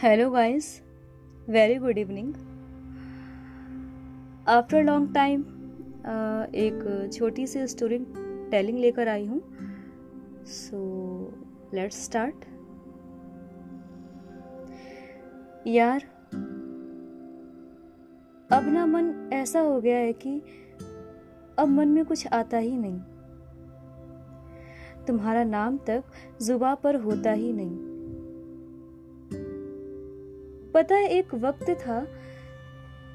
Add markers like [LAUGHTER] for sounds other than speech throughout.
Hello guys very good evening after long time एक छोटी सी story telling लेकर आई हूँ. सो लेट्स स्टार्ट यार, अब ना मन ऐसा हो गया है कि अब मन में कुछ आता ही नहीं. तुम्हारा नाम तक जुबा पर होता ही नहीं. पता है एक वक्त था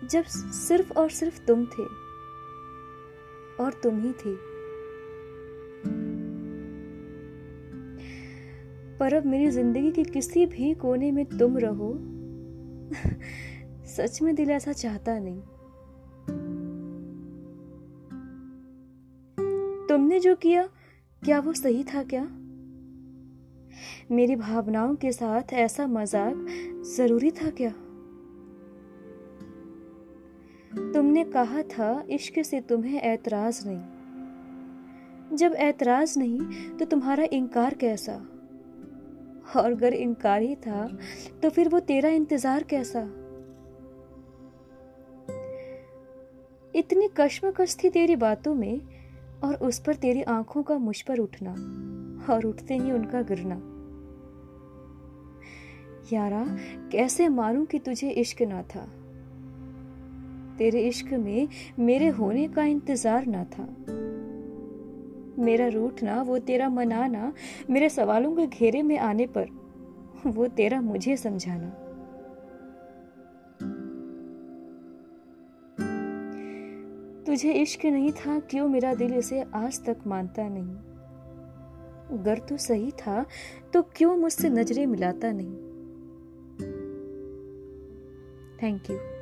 जब सिर्फ़ और सिर्फ़ तुम थे और तुम ही थी। पर अब मेरी ज़िंदगी के किसी भी कोने में तुम रहो, [LAUGHS] सच में दिल ऐसा चाहता नहीं। तुमने जो किया, क्या वो सही था क्या? मेरी भावनाओं के साथ ऐसा मज़ाक ज़रूरी था क्या? तुमने कहा था इश्क से तुम्हें ऐतराज नहीं। जब ऐतराज नहीं तो तुम्हारा इनकार कैसा? और अगर इनकार ही था तो फिर वो तेरा इंतज़ार कैसा? इतनी कश्मकश थी तेरी बातों में, और उस पर तेरी आँखों का मुझ पर उठना। और उठते ही उनका गिरना यारा, कैसे मानूं कि तुझे इश्क ना था? तेरे इश्क में मेरे होने का इंतज़ार ना था। मेरा रूठना वो तेरा मनाना मेरे सवालों के घेरे में आने पर, वो तेरा मुझे समझाना। तुझे इश्क नहीं था, क्यों मेरा दिल इसे आज तक मानता नहीं? अगर तो सही था तो क्यों मुझसे नज़रें मिलाता नहीं? Thank you